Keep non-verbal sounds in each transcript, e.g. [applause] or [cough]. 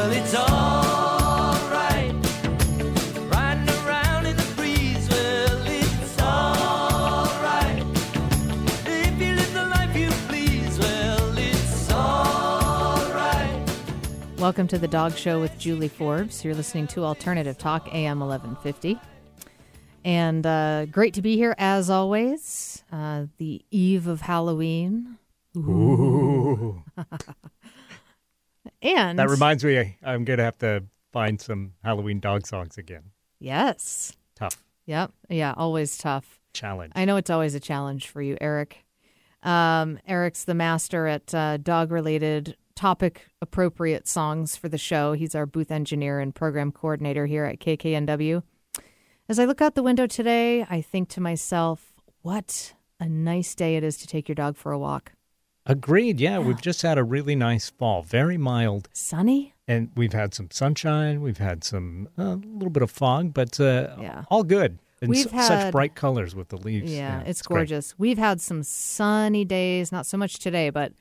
Well, it's alright. Riding around in the breeze. Well, it's alright. If you live the life you please. Well, it's alright. Welcome to the Dog Show with Julie Forbes. You're listening to Alternative Talk, AM 1150. And uh, great to be here as always. Uh, the eve of Halloween. Ooh. [laughs] [laughs] And That reminds me, I'm going to have to find some Halloween dog songs again. yes, Tough yep, yeah, always tough. challenge. I know it's always a challenge for you, Eric. Um, Eric's the master at uh, dog related, topic appropriate songs for the show. He's our booth engineer and program coordinator here at KKNW. As I look out the window today, I think to myself, what a nice day it is to take your dog for a walk. Agreed. Yeah, we've just had a really nice fall, very mild. Sunny? And we've had some sunshine. We've had some, a little bit of fog, but uh, Yeah. all good. And We've su- had- such bright colors with the leaves. Yeah, it's, great. gorgeous. We've had some sunny days, not so much today, but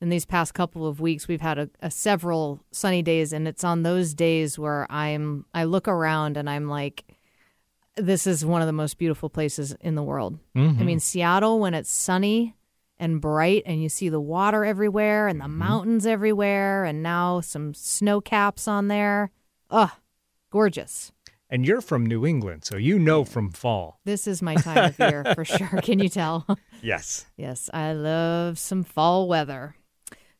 in these past couple of weeks, we've had a, a several sunny days, and it's on those days where I'm I look around and I'm like, this is one of the most beautiful places in the world. Mm-hmm. I mean, Seattle when it's sunny and bright, and you see the water everywhere and the Mm-hmm. mountains everywhere, and now some snow caps on there. Ugh, gorgeous. And you're from New England, so you know from fall. This is my time of year for [laughs] sure. Can you tell? [laughs] Yes. Yes, I love some fall weather.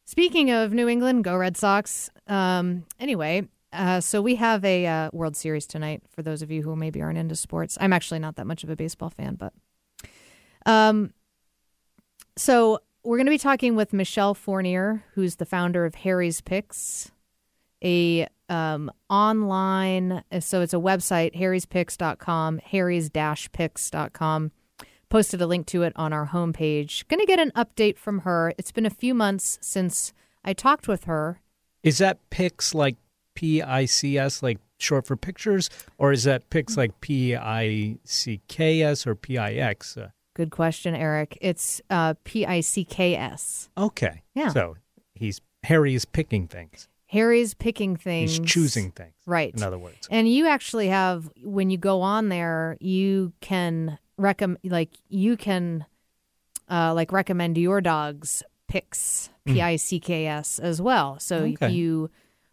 Speaking of New England, go Red Sox. Um, anyway, uh, so we have a uh, World Series tonight for those of you who maybe aren't into sports. I'm actually not that much of a baseball fan, but. Um, so we're going to be talking with Michelle Fournier, who's the founder of Harry's Picks, a um, online, so it's a website, harryspicks.com, harrys-picks.com posted a link to it on our homepage. Going to get an update from her. It's been a few months since I talked with her. Is that pics like P I C S, like short for pictures, or is that pics like P I C K S or P I X? Uh, Good question, Eric. It's uh, P I C K S. okay. Yeah. So he's Harry is picking things. Harry's picking things. He's choosing things. Right. In other words. And you actually have when you go on there, you can recommend like you can uh, like recommend your dog's picks P I C K S as well. So if Okay. you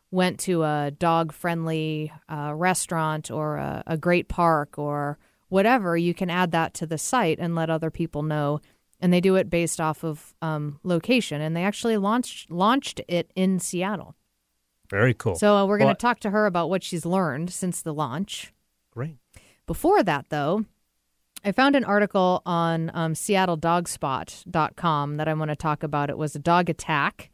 went to a dog friendly uh, restaurant or a, a great park or whatever, you can add that to the site and let other people know. And they do it based off of um, location. And they actually launched launched it in Seattle. Very cool. So uh, we're going to Well- talk to her about what she's learned since the launch. Great. Before that, though, I found an article on um, SeattleDogspot.com that I want to talk about. It was a dog attack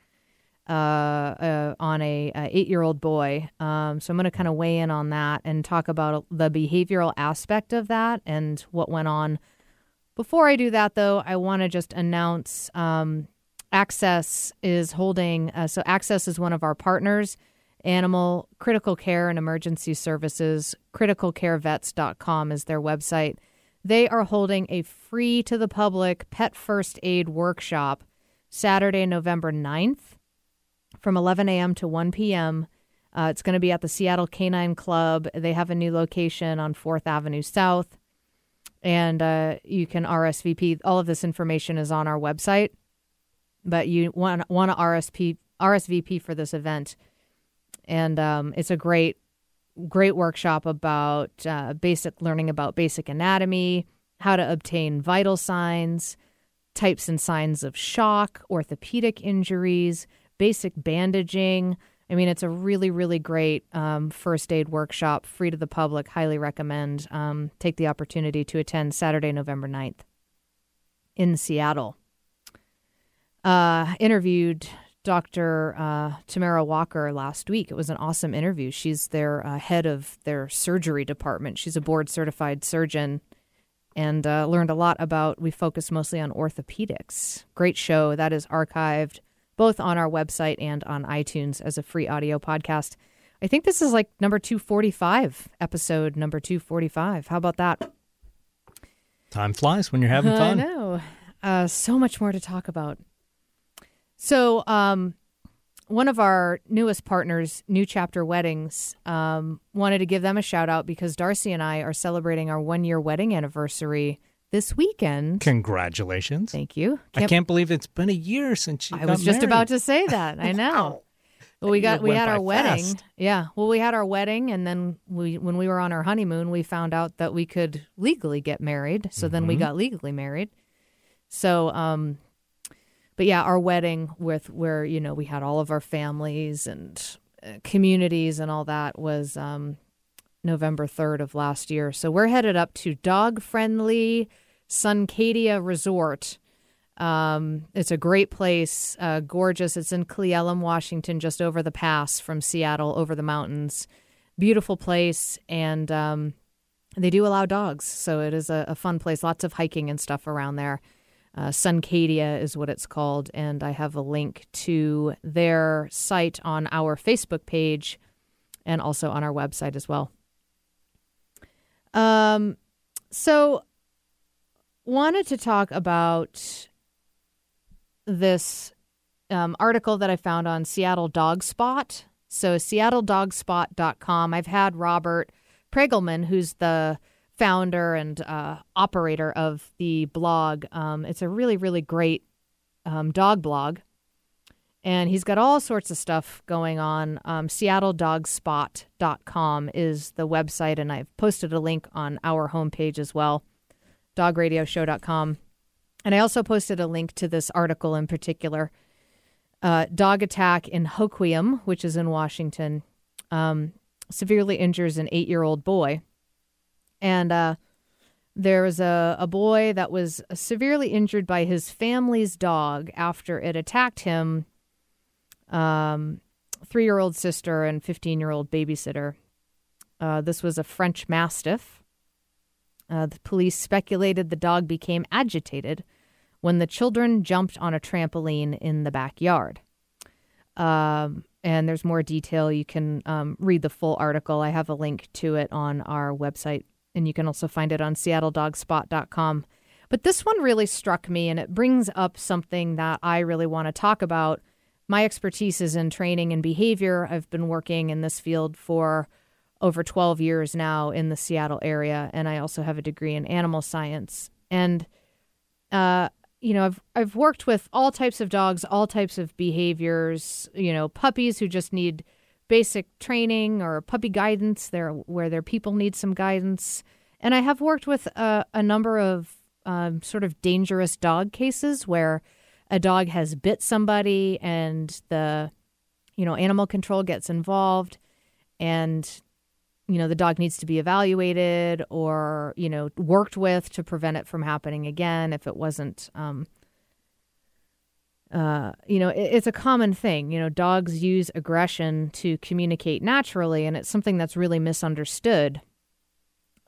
uh, uh, on a, a eight-year-old boy. Um, so I'm going to kind of weigh in on that and talk about the behavioral aspect of that and what went on. Before I do that, though, I want to just announce um, Access is holding. Uh, so Access is one of our partners. Animal Critical Care and Emergency Services, criticalcarevets.com is their website. They are holding a free to the public pet first aid workshop Saturday, November 9th from 11 a.m. to 1 p.m. Uh, it's going to be at the Seattle Canine Club. They have a new location on 4th Avenue South, and uh, you can RSVP. All of this information is on our website, but you want, want to RSP, RSVP for this event and um, it's a great great workshop about uh, basic learning about basic anatomy how to obtain vital signs types and signs of shock orthopedic injuries basic bandaging i mean it's a really really great um, first aid workshop free to the public highly recommend um, take the opportunity to attend saturday november 9th in seattle uh, interviewed Dr. Uh, Tamara Walker last week. It was an awesome interview. She's their uh, head of their surgery department. She's a board certified surgeon and uh, learned a lot about. We focus mostly on orthopedics. Great show that is archived both on our website and on iTunes as a free audio podcast. I think this is like number 245, episode number 245. How about that? Time flies when you're having [laughs] I fun. know. Uh, so much more to talk about. So, um, one of our newest partners, New Chapter Weddings, um, wanted to give them a shout out because Darcy and I are celebrating our one year wedding anniversary this weekend. Congratulations. Thank you. I can't believe it's been a year since you I was just married. about to say that. I know. Well, we got we had our wedding. fast. Yeah. Well, we had our wedding, and then we when we were on our honeymoon, we found out that we could legally get married. So then Mm-hmm. we got legally married. So, um, but yeah, our wedding with where you know we had all of our families and uh, communities and all that was um, November third of last year. So we're headed up to dog friendly Suncadia Resort. Um, it's a great place, uh, gorgeous. It's in Cle Elum, Washington, just over the pass from Seattle, over the mountains. Beautiful place, and um, they do allow dogs, so it is a, a fun place. Lots of hiking and stuff around there. Uh, Suncadia is what it's called, and I have a link to their site on our Facebook page and also on our website as well. Um, so wanted to talk about this um, article that I found on Seattle Dog Spot. So, seattledogspot.com. I've had Robert Pregulman, who's the founder and uh, operator of the blog. Um, it's a really, really great um, dog blog. And he's got all sorts of stuff going on. Um, SeattleDogspot.com is the website, and I've posted a link on our homepage as well, dogradioshow.com. And I also posted a link to this article in particular uh, Dog attack in Hoquiam, which is in Washington, um, severely injures an eight year old boy. And uh, there was a, a boy that was severely injured by his family's dog after it attacked him, um, three year old sister and 15 year old babysitter. Uh, this was a French Mastiff. Uh, the police speculated the dog became agitated when the children jumped on a trampoline in the backyard. Um, and there's more detail. You can um, read the full article. I have a link to it on our website, and you can also find it on seattledogspot.com. But this one really struck me, and it brings up something that I really want to talk about. My expertise is in training and behavior. I've been working in this field for over 12 years now in the Seattle area, and I also have a degree in animal science. And uh, you know, I've I've worked with all types of dogs, all types of behaviors. You know, puppies who just need basic training or puppy guidance. There where their people need some guidance, and I have worked with a, a number of um, sort of dangerous dog cases where a dog has bit somebody and the you know animal control gets involved and you know the dog needs to be evaluated or you know worked with to prevent it from happening again if it wasn't um uh you know it, it's a common thing. You know dogs use aggression to communicate naturally and it's something that's really misunderstood.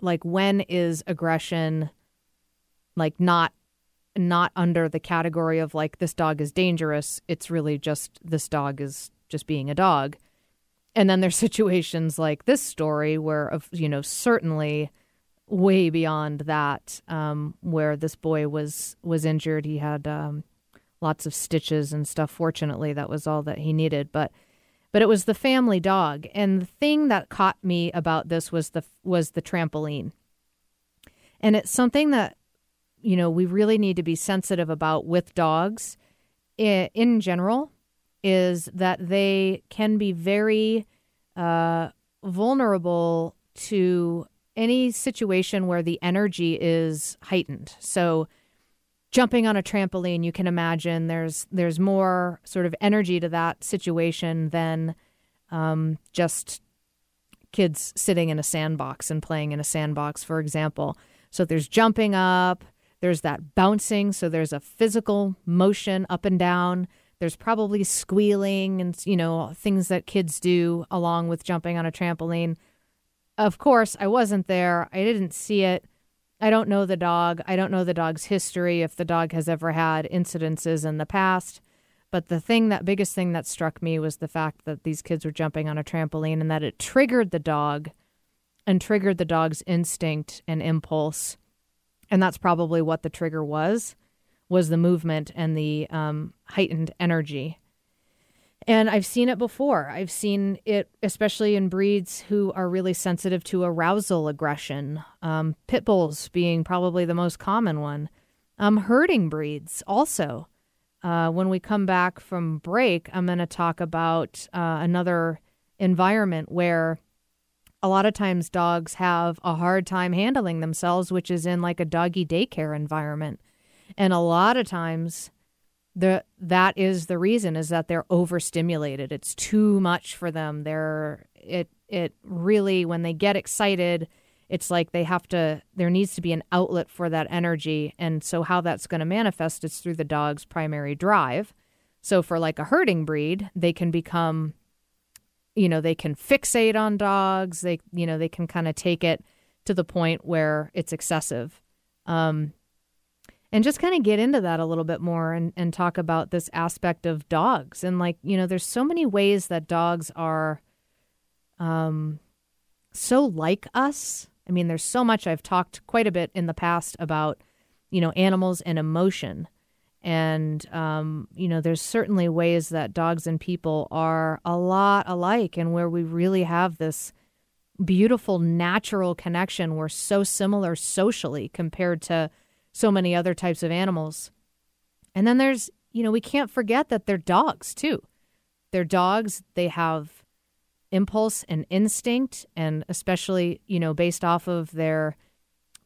Like when is aggression like not not under the category of like this dog is dangerous it's really just this dog is just being a dog. And then there's [laughs] situations like this story where of you know certainly way beyond that um, where this boy was was injured. He had um, lots of stitches and stuff. Fortunately that was all that he needed. But but it was the family dog. And the thing that caught me about this was the was the trampoline. And it's something that you know we really need to be sensitive about with dogs in general is that they can be very uh, vulnerable to any situation where the energy is heightened. So, jumping on a trampoline, you can imagine there's there's more sort of energy to that situation than um, just kids sitting in a sandbox and playing in a sandbox, for example. So there's jumping up, there's that bouncing, so there's a physical motion up and down. There's probably squealing and you know things that kids do along with jumping on a trampoline. Of course, I wasn't there. I didn't see it. I don't know the dog. I don't know the dog's history if the dog has ever had incidences in the past. But the thing that biggest thing that struck me was the fact that these kids were jumping on a trampoline and that it triggered the dog and triggered the dog's instinct and impulse. And that's probably what the trigger was was the movement and the um, heightened energy. And I've seen it before. I've seen it, especially in breeds who are really sensitive to arousal aggression. Um, pit bulls being probably the most common one. Um, herding breeds also. Uh, when we come back from break, I'm going to talk about uh, another environment where a lot of times dogs have a hard time handling themselves, which is in like a doggy daycare environment. And a lot of times, the that is the reason is that they're overstimulated. It's too much for them. They're it it really when they get excited, it's like they have to there needs to be an outlet for that energy. And so how that's going to manifest is through the dog's primary drive. So for like a herding breed, they can become you know, they can fixate on dogs. They you know, they can kind of take it to the point where it's excessive. Um, and just kind of get into that a little bit more and, and talk about this aspect of dogs and like you know there's so many ways that dogs are um so like us i mean there's so much i've talked quite a bit in the past about you know animals and emotion and um, you know there's certainly ways that dogs and people are a lot alike and where we really have this beautiful natural connection we're so similar socially compared to so many other types of animals. And then there's, you know, we can't forget that they're dogs too. They're dogs, they have impulse and instinct, and especially, you know, based off of their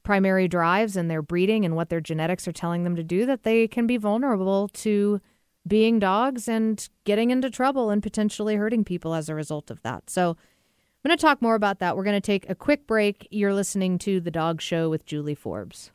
primary drives and their breeding and what their genetics are telling them to do, that they can be vulnerable to being dogs and getting into trouble and potentially hurting people as a result of that. So, I'm going to talk more about that. We're going to take a quick break. You're listening to The Dog Show with Julie Forbes.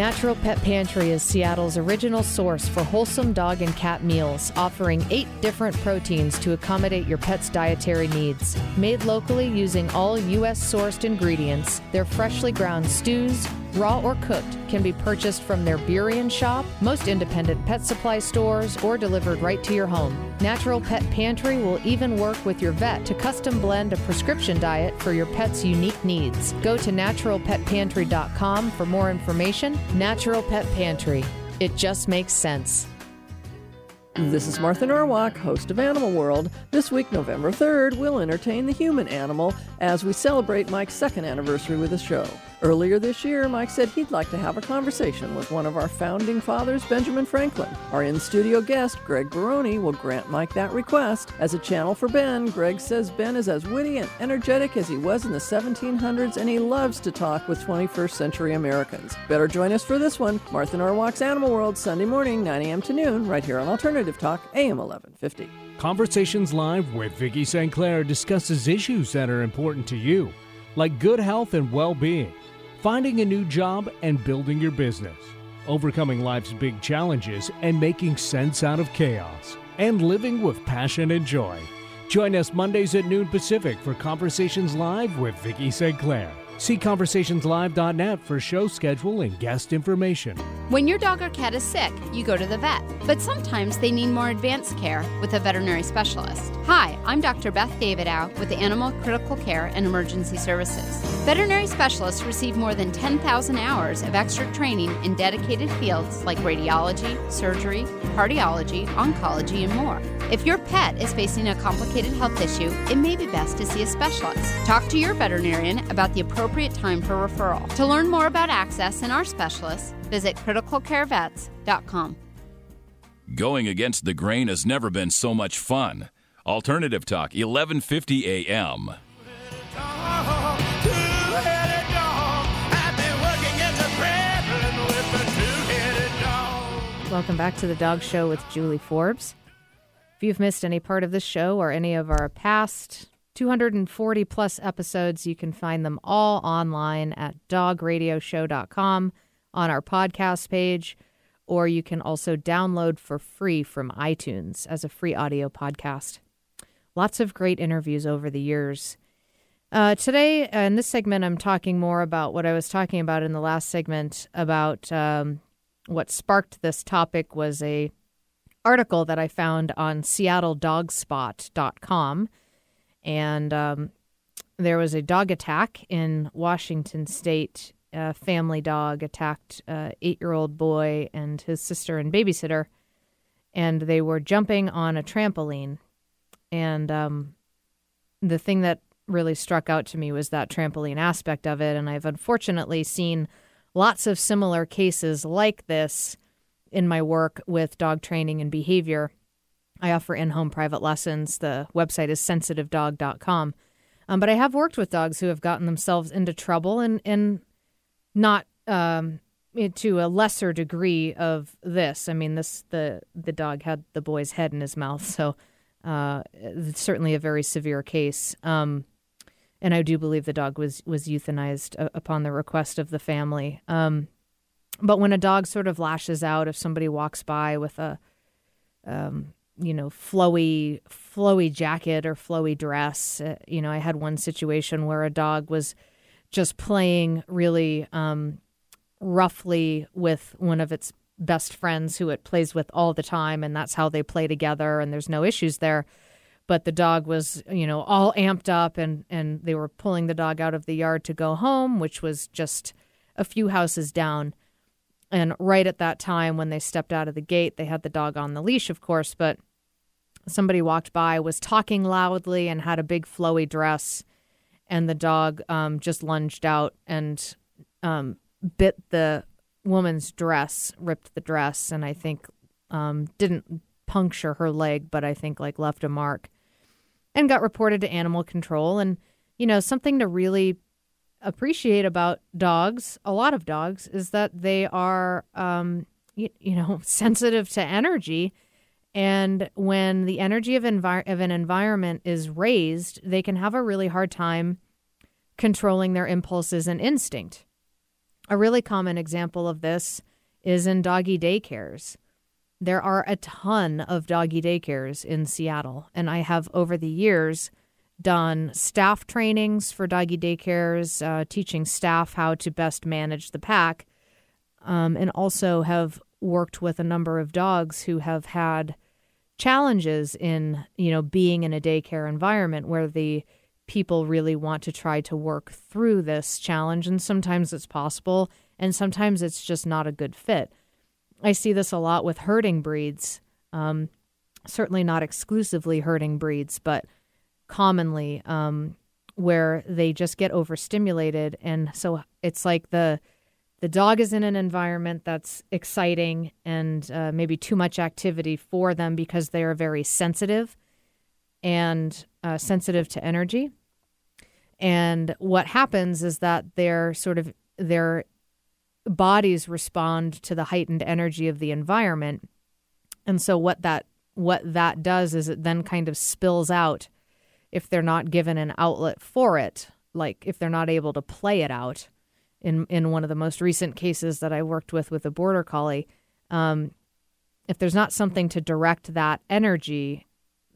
Natural Pet Pantry is Seattle's original source for wholesome dog and cat meals, offering eight different proteins to accommodate your pet's dietary needs. Made locally using all U.S. sourced ingredients, their freshly ground stews, raw or cooked, can be purchased from their Burien shop, most independent pet supply stores, or delivered right to your home. Natural Pet Pantry will even work with your vet to custom blend a prescription diet for your pet's unique needs. Go to naturalpetpantry.com for more information. Natural Pet Pantry. It just makes sense. This is Martha Norwalk, host of Animal World. This week, November 3rd, we'll entertain the human animal as we celebrate Mike's second anniversary with the show. Earlier this year, Mike said he'd like to have a conversation with one of our founding fathers, Benjamin Franklin. Our in studio guest, Greg Baroni, will grant Mike that request. As a channel for Ben, Greg says Ben is as witty and energetic as he was in the 1700s, and he loves to talk with 21st century Americans. Better join us for this one Martha Norwalk's Animal World, Sunday morning, 9 a.m. to noon, right here on Alternative Talk, AM 1150. Conversations Live with Vicki St. Clair discusses issues that are important to you, like good health and well being, finding a new job, and building your business, overcoming life's big challenges and making sense out of chaos, and living with passion and joy. Join us Mondays at noon Pacific for Conversations Live with Vicki St. Clair. See conversationslive.net for show schedule and guest information. When your dog or cat is sick, you go to the vet. But sometimes they need more advanced care with a veterinary specialist. Hi, I'm Dr. Beth Davidow with Animal Critical Care and Emergency Services. Veterinary specialists receive more than 10,000 hours of extra training in dedicated fields like radiology, surgery, cardiology, oncology, and more. If your pet is facing a complicated health issue, it may be best to see a specialist. Talk to your veterinarian about the appropriate time for referral. To learn more about access and our specialists, visit criticalcarevets.com. Going against the grain has never been so much fun. Alternative Talk, 1150 AM. Dog, two-headed dog. I've been working in the Kremlin with the two-headed dog. Welcome back to the Dog Show with Julie Forbes. If you've missed any part of this show or any of our past 240 plus episodes, you can find them all online at dogradioshow.com on our podcast page, or you can also download for free from iTunes as a free audio podcast. Lots of great interviews over the years. Uh, today, uh, in this segment, I'm talking more about what I was talking about in the last segment about um, what sparked this topic was a article that I found on SeattleDogspot.com, and um, there was a dog attack in Washington State. A family dog attacked a eight-year-old boy and his sister and babysitter, and they were jumping on a trampoline. And um, the thing that really struck out to me was that trampoline aspect of it. And I've unfortunately seen lots of similar cases like this in my work with dog training and behavior. I offer in home private lessons. The website is sensitivedog.com. Um, but I have worked with dogs who have gotten themselves into trouble and, and not um, to a lesser degree of this. I mean, this the the dog had the boy's head in his mouth, so uh, it's certainly a very severe case. Um, and I do believe the dog was was euthanized uh, upon the request of the family. Um, but when a dog sort of lashes out, if somebody walks by with a, um, you know, flowy flowy jacket or flowy dress, uh, you know, I had one situation where a dog was just playing really um, roughly with one of its best friends who it plays with all the time, and that's how they play together, and there's no issues there. But the dog was, you know, all amped up, and and they were pulling the dog out of the yard to go home, which was just a few houses down. And right at that time, when they stepped out of the gate, they had the dog on the leash, of course, but somebody walked by, was talking loudly, and had a big flowy dress, and the dog um, just lunged out and um, bit the woman's dress, ripped the dress, and I think um, didn't puncture her leg, but I think like left a mark, and got reported to animal control. And you know something to really appreciate about dogs, a lot of dogs, is that they are um, you, you know [laughs] sensitive to energy. And when the energy of, of an environment is raised, they can have a really hard time controlling their impulses and instinct. A really common example of this is in doggy daycares. There are a ton of doggy daycares in Seattle, and I have over the years done staff trainings for doggy daycares, uh, teaching staff how to best manage the pack, um, and also have worked with a number of dogs who have had challenges in you know being in a daycare environment where the people really want to try to work through this challenge and sometimes it's possible and sometimes it's just not a good fit. I see this a lot with herding breeds um, certainly not exclusively herding breeds but commonly um, where they just get overstimulated and so it's like the the dog is in an environment that's exciting and uh, maybe too much activity for them because they are very sensitive and uh, sensitive to energy. And what happens is that their sort of their bodies respond to the heightened energy of the environment. And so what that what that does is it then kind of spills out if they're not given an outlet for it, like if they're not able to play it out in in one of the most recent cases that I worked with with a border collie, um, if there's not something to direct that energy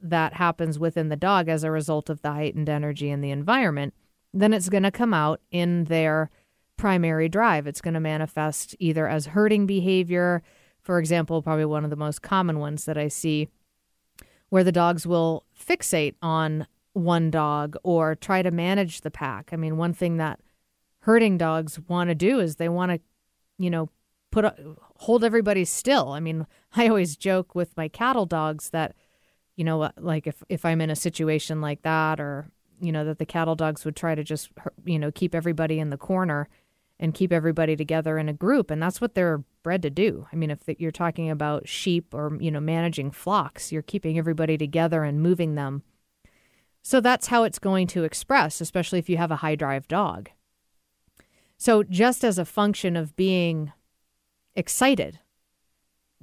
that happens within the dog as a result of the heightened energy in the environment, then it's going to come out in their primary drive. It's going to manifest either as herding behavior, for example, probably one of the most common ones that I see, where the dogs will fixate on one dog or try to manage the pack. I mean, one thing that herding dogs want to do is they want to, you know, put hold everybody still. I mean, [laughs] I always joke with my cattle dogs that, you know, uh, like if if I'm in a situation like that, or you know, that the cattle dogs would try to just, you know, keep everybody in the corner and keep everybody together in a group, and that's what they're bred to do. I mean, if you're talking about sheep or you know managing flocks, you're keeping everybody together and moving them. So that's how it's going to express, especially if you have a high drive dog. So, just as a function of being excited,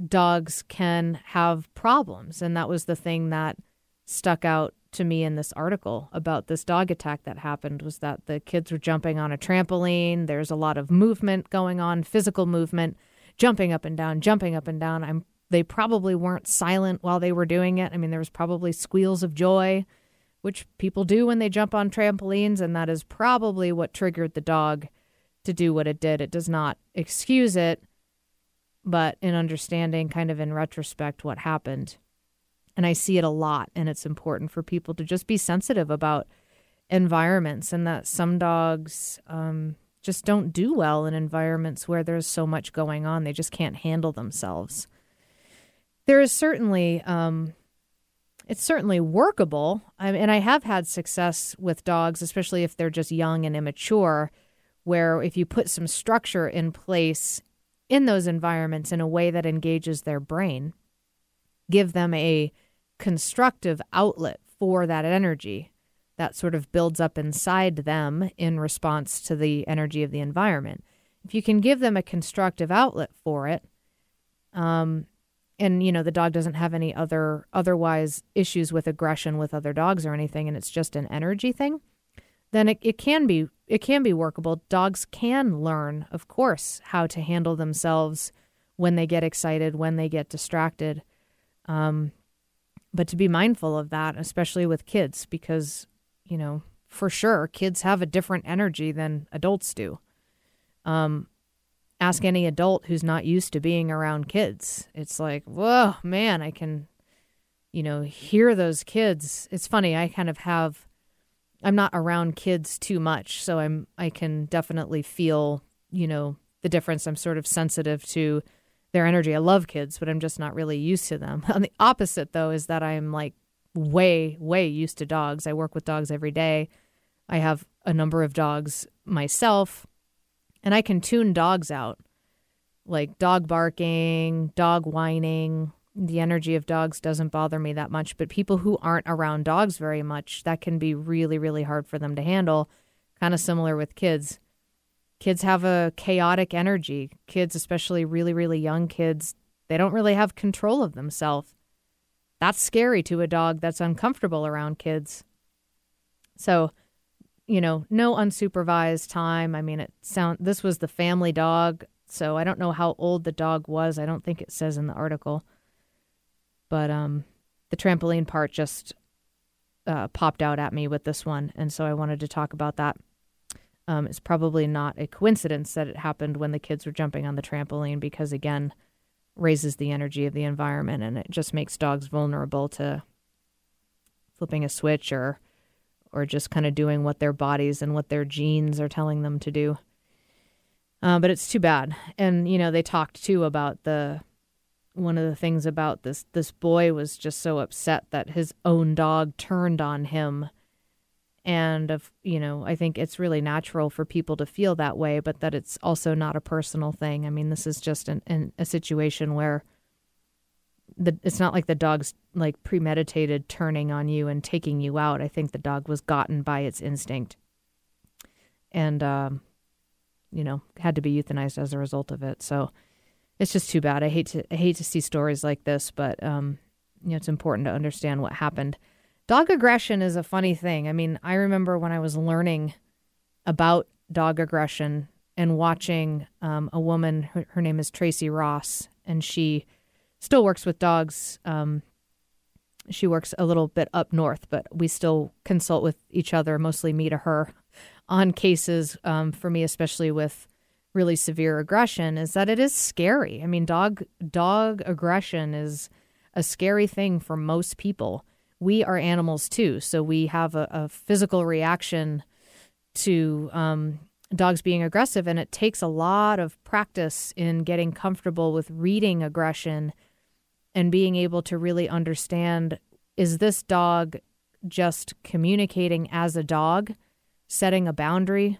dogs can have problems. And that was the thing that stuck out to me in this article about this dog attack that happened was that the kids were jumping on a trampoline. There's a lot of movement going on, physical movement, jumping up and down, jumping up and down. I'm they probably weren't silent while they were doing it. I mean, there was probably squeals of joy, which people do when they jump on trampolines, and that is probably what triggered the dog to do what it did. It does not excuse it. but in understanding, kind of in retrospect, what happened. And I see it a lot, and it's important for people to just be sensitive about environments and that some dogs um, just don't do well in environments where there's so much going on. They just can't handle themselves. There is certainly, um, it's certainly workable. I and I have had success with dogs, especially if they're just young and immature, where if you put some structure in place in those environments in a way that engages their brain, give them a constructive outlet for that energy that sort of builds up inside them in response to the energy of the environment. If you can give them a constructive outlet for it, um, and you know the dog doesn't have any other otherwise issues with aggression with other dogs or anything, and it's just an energy thing, then it, it can be it can be workable. Dogs can learn, of course, how to handle themselves when they get excited, when they get distracted. Um, but to be mindful of that, especially with kids, because you know, for sure, kids have a different energy than adults do. Um, ask any adult who's not used to being around kids. It's like, whoa, man, I can, you know, hear those kids. It's funny. I kind of have, I'm not around kids too much, so I'm, I can definitely feel, you know, the difference. I'm sort of sensitive to their energy. I love kids, but I'm just not really used to them. [laughs] On the opposite, though, is that I'm like way, way used to dogs. I work with dogs every day. I have a number of dogs myself, and I can tune dogs out like dog barking, dog whining. The energy of dogs doesn't bother me that much, but people who aren't around dogs very much, that can be really, really hard for them to handle. Kind of similar with kids. Kids have a chaotic energy. Kids, especially really, really young kids, they don't really have control of themselves. That's scary to a dog that's uncomfortable around kids. So, you know, no unsupervised time. I mean, it sound this was the family dog, so I don't know how old the dog was. I don't think it says in the article. But um the trampoline part just uh, popped out at me with this one, and so I wanted to talk about that. Um, it's probably not a coincidence that it happened when the kids were jumping on the trampoline because, again, raises the energy of the environment and it just makes dogs vulnerable to flipping a switch or or just kind of doing what their bodies and what their genes are telling them to do. Uh, but it's too bad. And you know, they talked too about the one of the things about this this boy was just so upset that his own dog turned on him. And of you know i think it's really natural for people to feel that way but that it's also not a personal thing. I mean this is just an, an a situation where the it's not like the dog's like premeditated turning on you and taking you out. I think the dog was gotten by its instinct and um you know had to be euthanized as a result of it. So it's just too bad i hate to i hate to see stories like this but um you know it's important to understand what happened Dog aggression is a funny thing. I mean, I remember when I was learning about dog aggression and watching um, a woman, her, her, name is Tracy Ross, and she still works with dogs. Um, she works a little bit up north, but we still consult with each other, mostly me to her, on cases um, for me, especially with really severe aggression. Is that it is scary. I mean, dog dog aggression is a scary thing for most people we are animals too. So we have a, a physical reaction to um, dogs being aggressive, and it takes a lot of practice in getting comfortable with reading aggression and being able to really understand is this dog just communicating as a dog, setting a boundary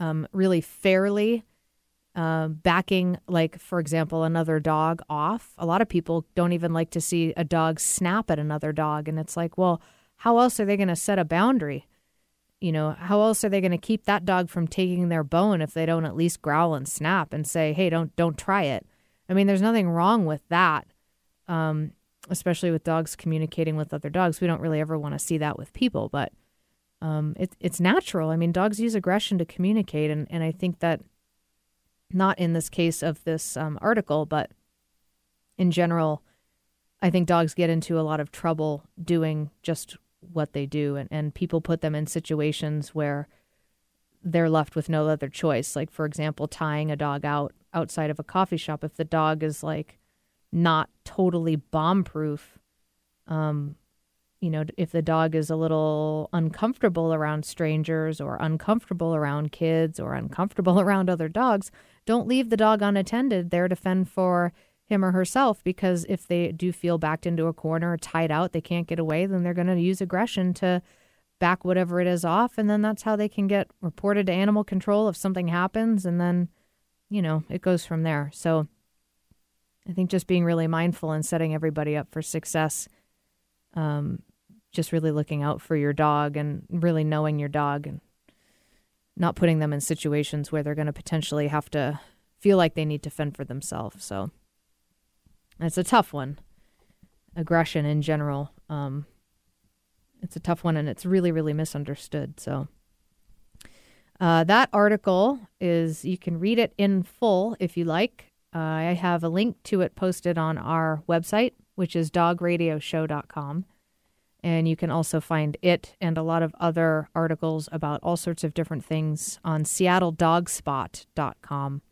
um, really fairly uh, backing, like, for example, another dog off. A lot of people don't even like to see a dog snap at another dog. And it's like, well, how else are they going to set a boundary? You know, how else are they going to keep that dog from taking their bone if they don't at least growl and snap and say, "Hey, don't don't try it." I mean, there's nothing wrong with that, um, especially with dogs communicating with other dogs. We don't really ever want to see that with people, but um, it, it's natural. I mean, dogs use aggression to communicate, and, and I think that not in this case of this um, article, but in general, I think dogs get into a lot of trouble doing just what they do, and, and people put them in situations where they're left with no other choice. Like, for example, tying a dog out outside of a coffee shop if the dog is like not totally bomb proof. Um, you know, if the dog is a little uncomfortable around strangers or uncomfortable around kids or uncomfortable [laughs] around other dogs, don't leave the dog unattended there to fend for him or herself because if they do feel backed into a corner or tied out, they can't get away, then they're going to use aggression to back whatever it is off. And then that's how they can get reported to animal control if something happens. And then, you know, it goes from there. So I think just being really mindful and setting everybody up for success um, just really looking out for your dog and really knowing your dog and not putting them in situations where they're going to potentially have to feel like they need to fend for themselves. So it's a tough one. Aggression in general, um, it's a tough one, and it's really, really misunderstood. So uh, that article is you can read it in full if you like. Uh, I have a link to it posted on our website, which is dogradioshow.com. And you can also find it and a lot of other articles about all sorts of different things on seattledogspot.com.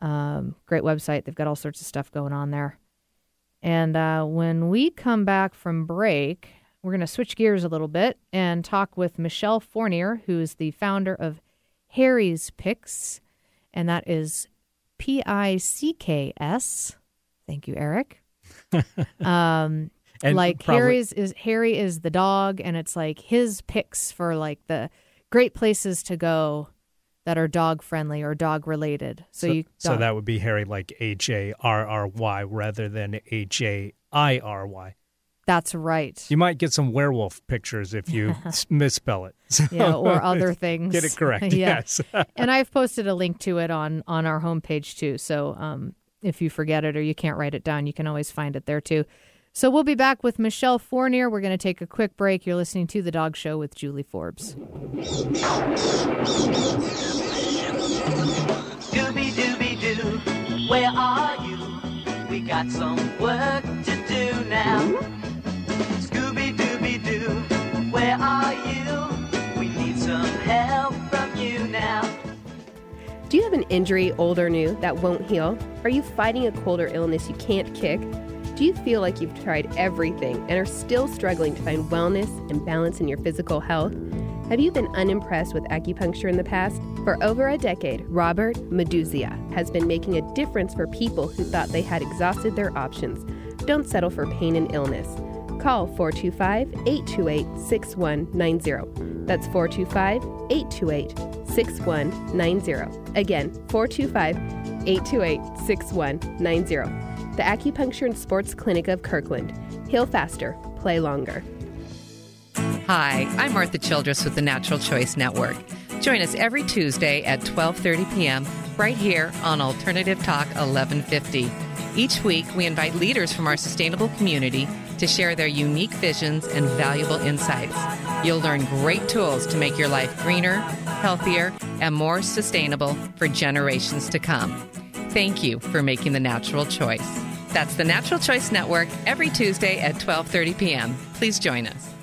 Um, great website. They've got all sorts of stuff going on there. And uh, when we come back from break, we're going to switch gears a little bit and talk with Michelle Fournier, who is the founder of Harry's Picks. And that is P I C K S. Thank you, Eric. [laughs] um, And like probably- Harry's is Harry is the dog, and it's like his picks for like the great places to go that are dog friendly or dog related. So, you so that would be Harry like H A R R Y rather than H A I R Y. that's right. You might get some werewolf pictures if you [laughs] misspell it. [laughs] So yeah, or other things. Get it correct. yeah. Yes. and I've posted a link to it on on our homepage too. So um, if you forget it or you can't write it down, you can always find it there too. So we'll be back with Michelle Fournier. We're going to take a quick break. You're listening to The Dog Show with Julie Forbes. Scooby Dooby Doo, where are you? We got some work to do now. Have an injury, old or new, that won't heal? Are you fighting a cold or illness you can't kick? Do you feel like you've tried everything and are still struggling to find wellness and balance in your physical health? Have you been unimpressed with acupuncture in the past? For over a decade, Robert Meduzia has been making a difference for people who thought they had exhausted their options. Don't settle for pain and illness. Call 425 828 6190. That's 425 828 6190. Again, 425 828 6190. The Acupuncture and Sports Clinic of Kirkland. Heal faster, play longer. Hi, I'm Martha Childress with the Natural Choice Network. Join us every Tuesday at 12:30 p.m. right here on Alternative Talk 1150. Each week, we invite leaders from our sustainable community to share their unique visions and valuable insights. You'll learn great tools to make your life greener, healthier, and more sustainable for generations to come. Thank you for making the natural choice. That's the Natural Choice Network every Tuesday at 12:30 p.m. Please join us.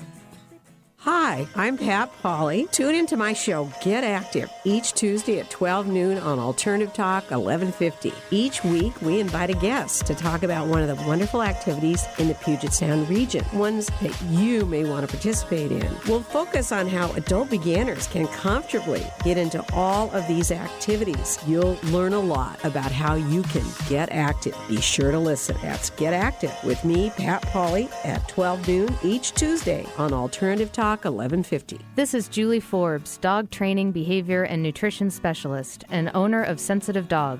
Hi, I'm Pat Polly. Tune into my show Get Active each Tuesday at 12 noon on Alternative Talk 1150. Each week, we invite a guest to talk about one of the wonderful activities in the Puget Sound region, ones that you may want to participate in. We'll focus on how adult beginners can comfortably get into all of these activities. You'll learn a lot about how you can get active. Be sure to listen. That's Get Active with me, Pat Polly, at 12 noon each Tuesday on Alternative Talk 1150. This is Julie Forbes, dog training, behavior, and nutrition specialist, and owner of Sensitive Dog.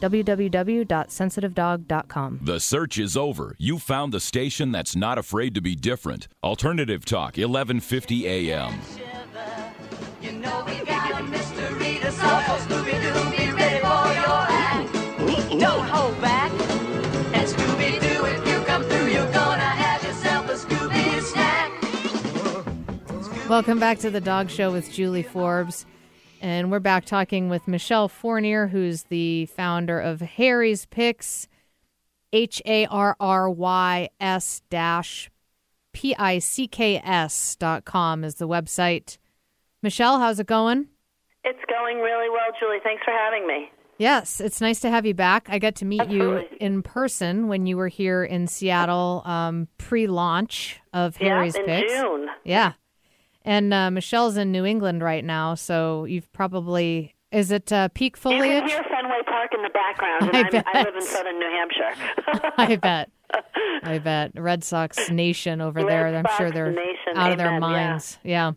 www.sensitivedog.com. The search is over. You found the station that's not afraid to be different. Alternative Talk, 1150 a.m. You know we got a mystery to solve. Scooby Doo, be ready for your act. Don't hold back. And Scooby Doo, if you come through, you're gonna have yourself a Scooby snack. Welcome back to the Dog Show with Julie Forbes. And we're back talking with Michelle Fournier, who's the founder of Harry's Picks, H A R R Y S dash P I C K S dot com is the website. Michelle, how's it going? It's going really well, Julie. Thanks for having me. Yes, it's nice to have you back. I got to meet you in person when you were here in Seattle um, pre-launch of Harry's yeah, in Picks. June. Yeah, and uh, Michelle's in New England right now, so you've probably is it uh, peak You foliage? can hear Fenway Park in the background, [laughs] and I I'm, I bet. live in southern New Hampshire. [laughs] I bet. [laughs] I bet. Red Sox Nation over there. Red I'm sure they're Nation, out of their amen, yeah. minds. Yeah.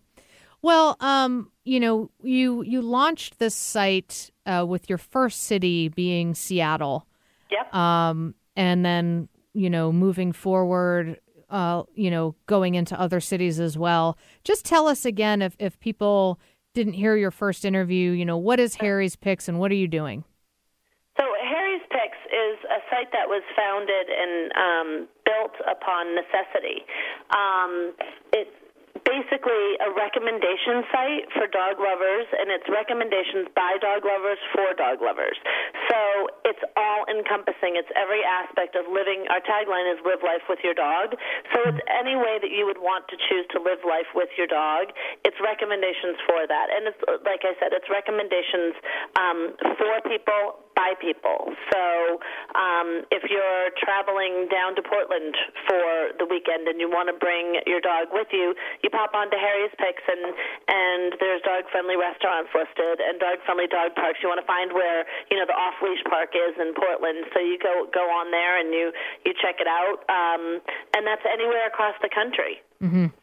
Well, um, you know, you you launched this site uh, with your first city being Seattle. Yep. Um, and then you know, moving forward, uh, you know, going into other cities as well. Just tell us again if if people didn't hear your first interview, you know, what is Harry's Picks and what are you doing? So Harry's Picks is a site that was founded and um, built upon necessity. Um, it's basically a recommendation site for dog lovers, and it's recommendations by dog lovers for dog lovers. So it's all encompassing. It's every aspect of living. Our tagline is "Live life with your dog." So it's any way that you would want to choose to live life with your dog. It's recommendations for that, and it's like I said, it's recommendations um, for people by people. So um, if you're traveling down to Portland for the weekend and you want to bring your dog with you, you pop onto Harry's Picks and and there's dog friendly restaurants listed and dog friendly dog parks. You want to find where you know the off leash park is in Portland, so you go go on there and you you check it out. Um, and that's anywhere across the country. Mm-hmm.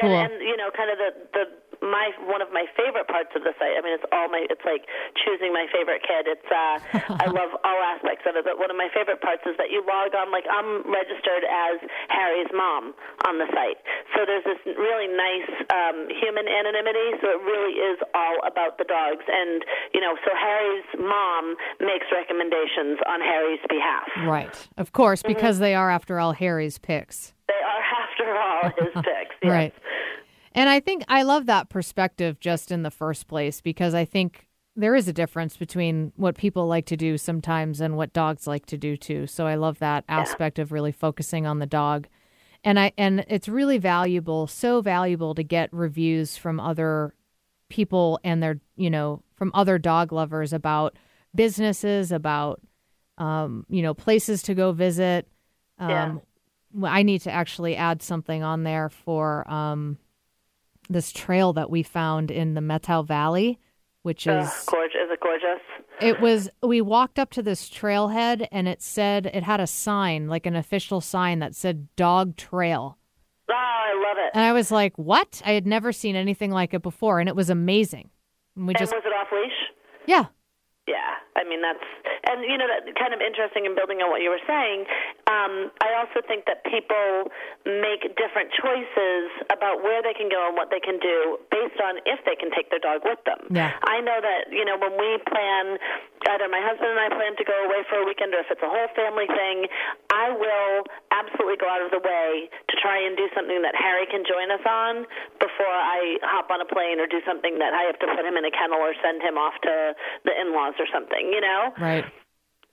Cool. And, and you know, kind of the the my one of my favorite parts of the site. I mean, it's all my. It's like choosing my favorite kid. It's uh, I [laughs] love all aspects of it. But one of my favorite parts is that you log on. Like I'm registered as Harry's mom on the site, so there's this really nice um, human anonymity. So it really is all about the dogs. And you know, so Harry's mom makes recommendations on Harry's behalf. Right. Of course, Mm-hmm. because they are, after all, Harry's picks. They are, [laughs] after all, his [laughs] picks. Yes. Right. And I think I love that perspective just in the first place because I think there is a difference between what people like to do sometimes and what dogs like to do too. So I love that aspect of really focusing on the dog. And I and it's really valuable, so valuable to get reviews from other people and their, you know, from other dog lovers about businesses, about um, you know, places to go visit. Um Yeah. I need to actually add something on there for um, this trail that we found in the Methow Valley, which Ugh, is gorgeous. Is it gorgeous? it was we walked up to this trailhead and it said it had a sign like an official sign that said dog trail Oh, I love it. and i was like what i had never seen anything like it before and it was amazing and we and just was it off leash? yeah Yeah, I mean that's and you know that kind of interesting in building on what you were saying. Um, I also think that people make different choices about where they can go and what they can do based on if they can take their dog with them. Yeah. I know that you know when we plan, either my husband and I plan to go away for a weekend, or if it's a whole family thing, I will absolutely go out of the way to try and do something that Harry can join us on before I hop on a plane or do something that I have to put him in a kennel or send him off to the in-laws or something. You know right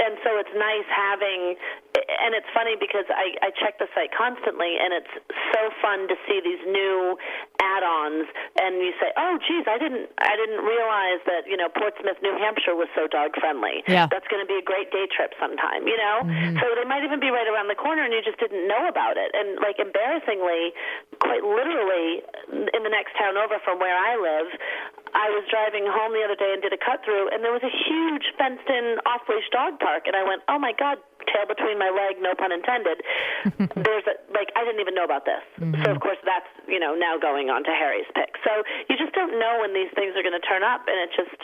and so it's nice having and it's funny because I, I check the site constantly and it's so fun to see these new add-ons and you say oh geez i didn't i didn't realize that you know portsmouth new hampshire was so dog friendly Yeah. that's going to be a great day trip sometime you know mm-hmm. so they might even be right around the corner and you just didn't know about it and like embarrassingly quite literally in the next town over from where i live I was driving home the other day and did a cut through, and there was a huge fenced in off leash dog park. And I went, oh my God, tail between my leg, no pun intended. [laughs] There's a, like, I didn't even know about this. Mm-hmm. So, of course, that's, you know, now going on to Harry's pick. So you just don't know when these things are going to turn up, and it just,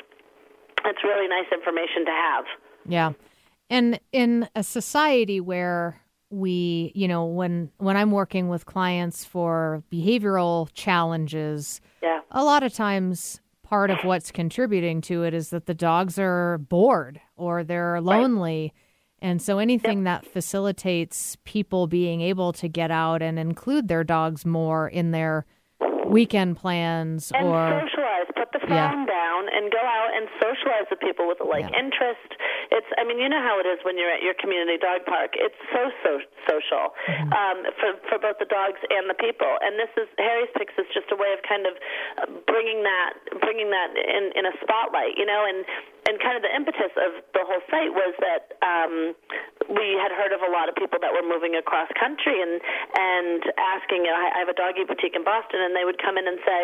it's really nice information to have. Yeah. And in a society where we, you know, when when I'm working with clients for behavioral challenges, Yeah. a lot of times part of what's contributing to it is that the dogs are bored or they're lonely. And so anything that facilitates people being able to get out and include their dogs more in their weekend plans and or socialize. Put the phone Yeah. down and go out and socialize with people with a like Yeah. interest. It's I mean, you know how it is when you're at your community dog park. It's so so social Mm-hmm. um, for for both the dogs and the people. And this is Harry's Picks is just a way of kind of uh, bringing that bringing that in in a spotlight, you know, and and kind of the impetus of the whole site was that um, we had heard of a lot of people that were moving across country and and asking. You know, I, I have a doggy boutique in Boston, and they would come in and say,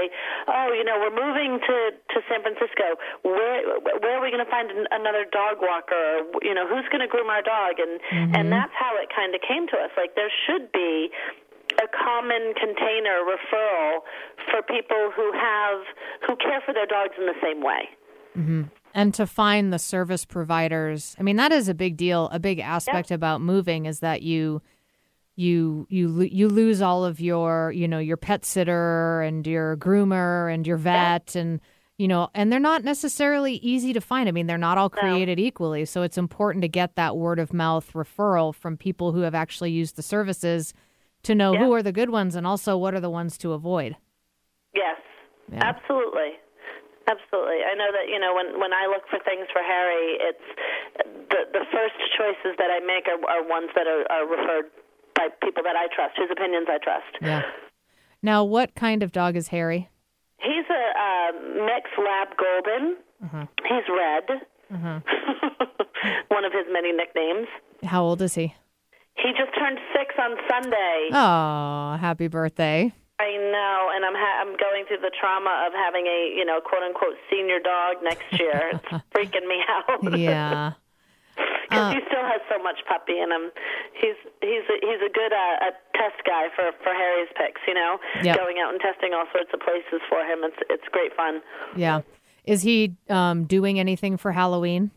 "Oh, you know, we're moving to to San Francisco. Where where are we going to find an, another dog walker? Or, you know, who's going to groom our dog?" And and mm-hmm. that's how it kind of came to us. Like there should be a common container referral for people who have who care for their dogs in the same way. Mm-hmm. and to find the service providers i mean that is a big deal a big aspect about moving is that you you you you lose all of your you know your pet sitter and your groomer and your vet and you know and they're not necessarily easy to find. I mean they're not all created equally. So it's important to get that word of mouth referral from people who have actually used the services to know who are the good ones and also what are the ones to avoid. Yes, absolutely. Absolutely. I know that, you know, when when I look for things for Harry, it's the the first choices that I make are, are ones that are, are referred by people that I trust, whose opinions I trust. yeah. Now what kind of dog is harry mixed lab golden. Mm-hmm. He's red. Mm-hmm. [laughs] One of his many nicknames. how old is he He just turned six on Sunday. oh happy birthday I know, and I'm ha- I'm going through the trauma of having a you know quote unquote senior dog next year. It's [laughs] freaking me out. yeah because he still has so much puppy in him. He's he's a, he's a good uh, a test guy for for Harry's picks. You know, Yep. going out and testing all sorts of places for him. It's it's great fun. Yeah. Is he um, doing anything for Halloween?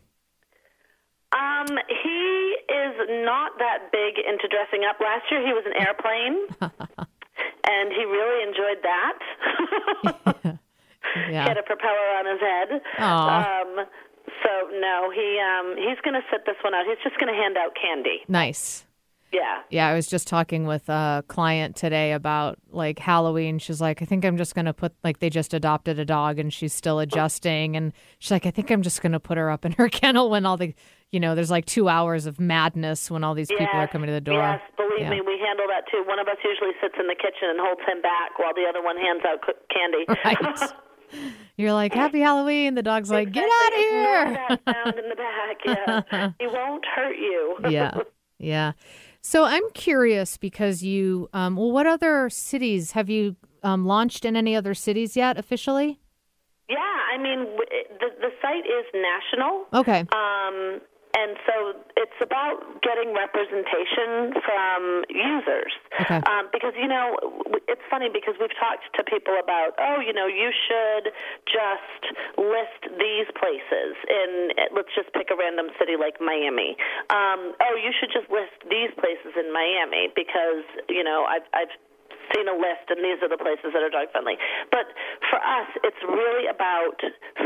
Um, he is not that big into dressing up. Last year he was an airplane, [laughs] and he really enjoyed that. [laughs] [laughs] He Yeah. had a propeller on his head. Aw. Um, so no, he um he's going to sit this one out. He's just going to hand out candy. Nice. Yeah. Yeah, I was just talking with a client today about like Halloween. She's like, I think I'm just going to put, like, they just adopted a dog and she's still adjusting. And she's like, I think I'm just going to put her up in her [laughs] kennel when all the, you know, there's like two hours of madness when all these people are coming to the door. Yes, believe Yeah. me, we handle that too. One of us usually sits in the kitchen and holds him back while the other one hands out candy. [laughs] Right. [laughs] You're like, Happy Halloween. The dog's like, Get out of here. that sound in the back. Yeah, [laughs] he won't hurt you. yeah. Yeah. So I'm curious because you, um, well, what other cities have you um, launched in any other cities yet officially? Yeah, I mean, w- the the site is national. Okay. Um, and so it's about getting representation from users. Okay. Um, because, you know, it's funny because we've talked to people about, oh, you know, you should just list these places in, let's just pick a random city like Miami. Um, oh, you should just list these places in Miami because, you know, I've, I've seen a list and these are the places that are dog friendly. But for us, it's really about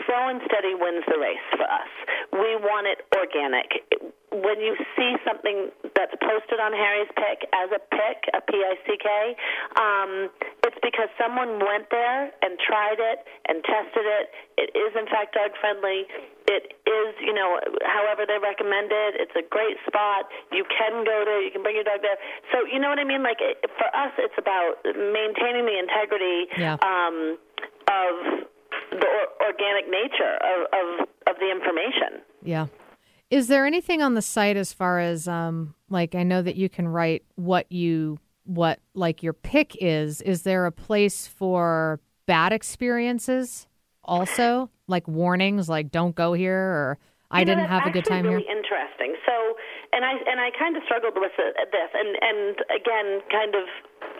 slow and steady wins the race for us. We want it organic. When you see something that's posted on Harry's Pick as a pick, a P-I-C-K, um, it's because someone went there and tried it and tested it. It is in fact dog friendly. It is, you know, however they recommend it. It's a great spot. You can go there. You can bring your dog there. So you know what I mean? Like it, for us, it's about maintaining the integrity Yeah. um, of the or- organic nature of, of of the information. Yeah. Is there anything on the site as far as um like I know that you can write what you what like your pick is. Is there a place for bad experiences also? Like warnings like don't go here or I You know, didn't have a good time really here. Interesting. So, and I and I kind of struggled with this, and and again, kind of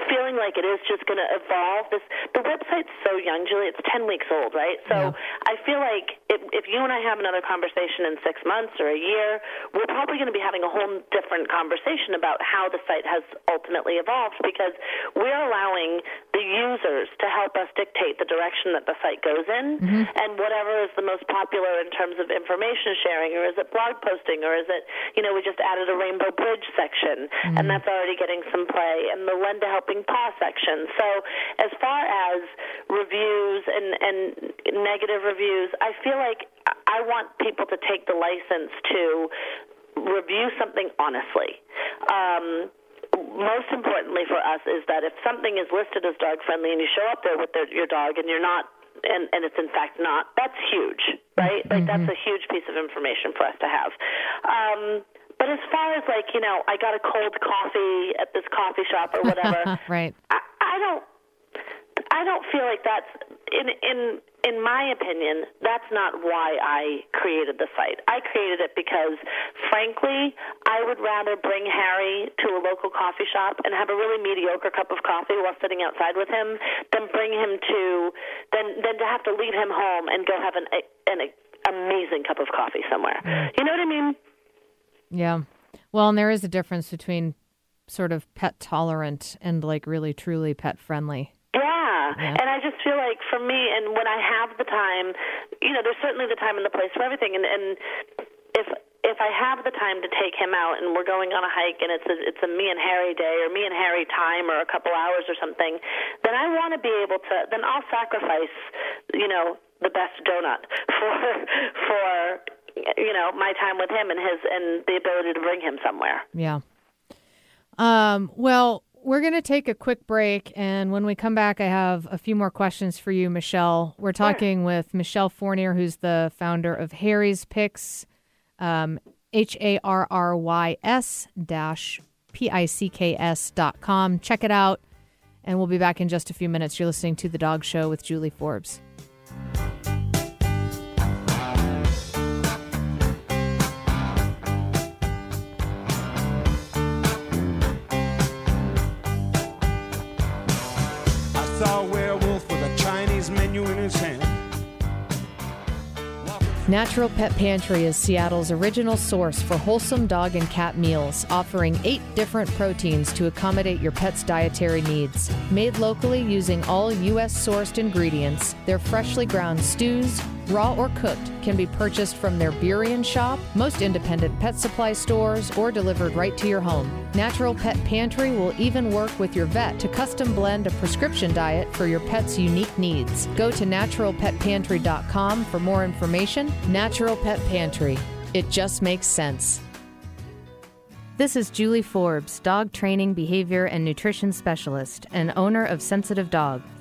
feeling like it is just going to evolve. This the website's so young, Julie. It's ten weeks old, right? So I feel like if, if you and I have another conversation in six months or a year, we're probably going to be having a whole different conversation about how the site has ultimately evolved because we're allowing the users to help us dictate the direction that the site goes in Mm-hmm. and whatever is the most popular in terms of information sharing or is it blog posting or is it, you know, we just added a Rainbow Bridge section and that's already getting some play and the Lend a Helping Paw section. So as far as reviews and, and negative reviews, I feel like I want people to take the license to review something honestly. Um, most importantly for us is that if something is listed as dog friendly and you show up there with the, your dog and you're not and, and it's in fact not, that's huge, right? Like that's a huge piece of information for us to have. Um, but as far as like, you know, I got a cold coffee at this coffee shop or [laughs] whatever, right. I, I don't I don't feel like that's in in in my opinion, that's not why I created the site. I created it because frankly, I would rather bring Harry to a local coffee shop and have a really mediocre cup of coffee while sitting outside with him than bring him to than than to have to leave him home and go have an an amazing cup of coffee somewhere. You know what I mean? Yeah. Well, and there is a difference between sort of pet tolerant and like really truly pet friendly. Yeah. Yeah. And I just feel like for me, and when I have the time, you know, there's certainly the time and the place for everything. And, and if if I have the time to take him out and we're going on a hike and it's a, it's a me and Harry day or me and Harry time or a couple hours or something, then I want to be able to. Then I'll sacrifice, you know, the best donut [laughs] for for you know my time with him and his and the ability to bring him somewhere. Yeah. Um, well, we're going to take a quick break. And when we come back, I have a few more questions for you, Michelle. We're talking with Michelle Fournier, who's the founder of Harry's Picks, um, H A R R Y S dash P I C K S dot com. Check it out. And we'll be back in just a few minutes. You're listening to The Dog Show with Julie Forbes. Natural Pet Pantry is Seattle's original source for wholesome dog and cat meals, offering eight different proteins to accommodate your pet's dietary needs. Made locally using all U.S. sourced ingredients, their freshly ground stews, raw or cooked, can be purchased from their Burien shop, most independent pet supply stores, or delivered right to your home. Natural Pet Pantry will even work with your vet to custom blend a prescription diet for your pet's unique needs. Go to naturalpetpantry.com for more information. Natural Pet Pantry. It just makes sense. This is Julie Forbes, dog training, behavior, and nutrition specialist, and owner of Sensitive Dog,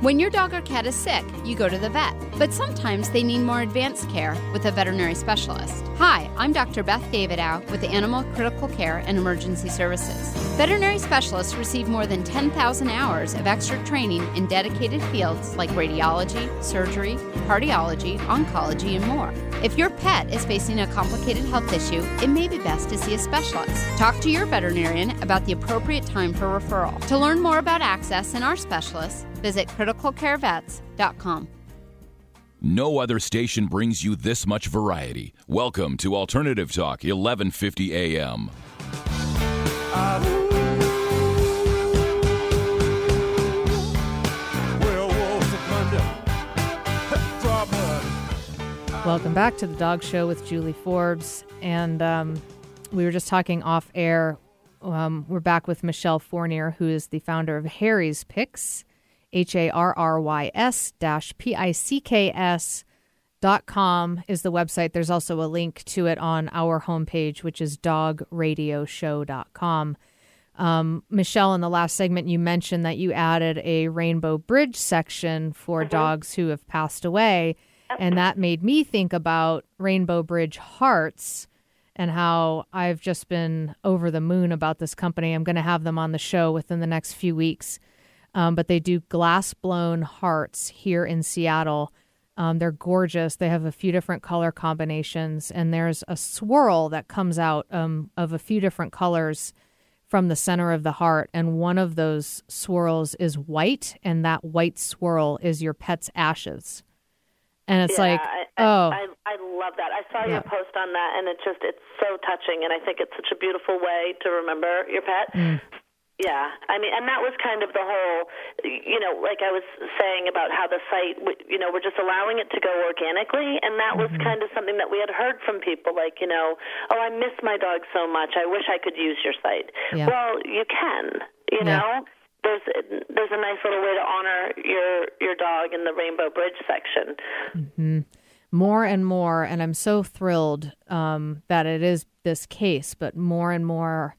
When your dog or cat is sick, you go to the vet, but sometimes they need more advanced care with a veterinary specialist. Hi, I'm Dr. Beth Davidow with Animal Critical Care and Emergency Services. Veterinary specialists receive more than 10,000 hours of extra training in dedicated fields like radiology, surgery, cardiology, oncology, and more. If your pet is facing a complicated health issue, it may be best to see a specialist. Talk to your veterinarian about the appropriate time for referral. To learn more about access and our specialists, visit criticalcarevets.com. No other station brings you this much variety. Welcome to Alternative Talk, 1150 AM. Werewolves of London. Trouble. Welcome back to the Dog Show with Julie Forbes. And um, we were just talking off air. Um, we're back with Michelle Fournier, who is the founder of Harry's Picks, H A R R Y S dash P I C K S dot com is the website. There's also a link to it on our homepage, which is dogradioshow.com. Um, Michelle, in the last segment, you mentioned that you added a Rainbow Bridge section for dogs who have passed away. And that made me think about Rainbow Bridge Hearts and how I've just been over the moon about this company. I'm going to have them on the show within the next few weeks. Um, but they do glass blown hearts here in Seattle. Um, they're gorgeous. They have a few different color combinations, and there's a swirl that comes out um, of a few different colors from the center of the heart. And one of those swirls is white, and that white swirl is your pet's ashes. And it's yeah, like, I, oh, I, I love that. I saw Yeah. your post on that, and it's just it's so touching, and I think it's such a beautiful way to remember your pet. Mm. Yeah, I mean, and that was kind of the whole, you know, like I was saying about how the site, you know, we're just allowing it to go organically, and that was Mm-hmm. kind of something that we had heard from people, like, you know, oh, I miss my dog so much, I wish I could use your site. Yeah. Well, you can, you Yeah. know. There's there's a nice little way to honor your your dog in the Rainbow Bridge section. Mhm. more and more, and I'm so thrilled um, that it is this case, but more and more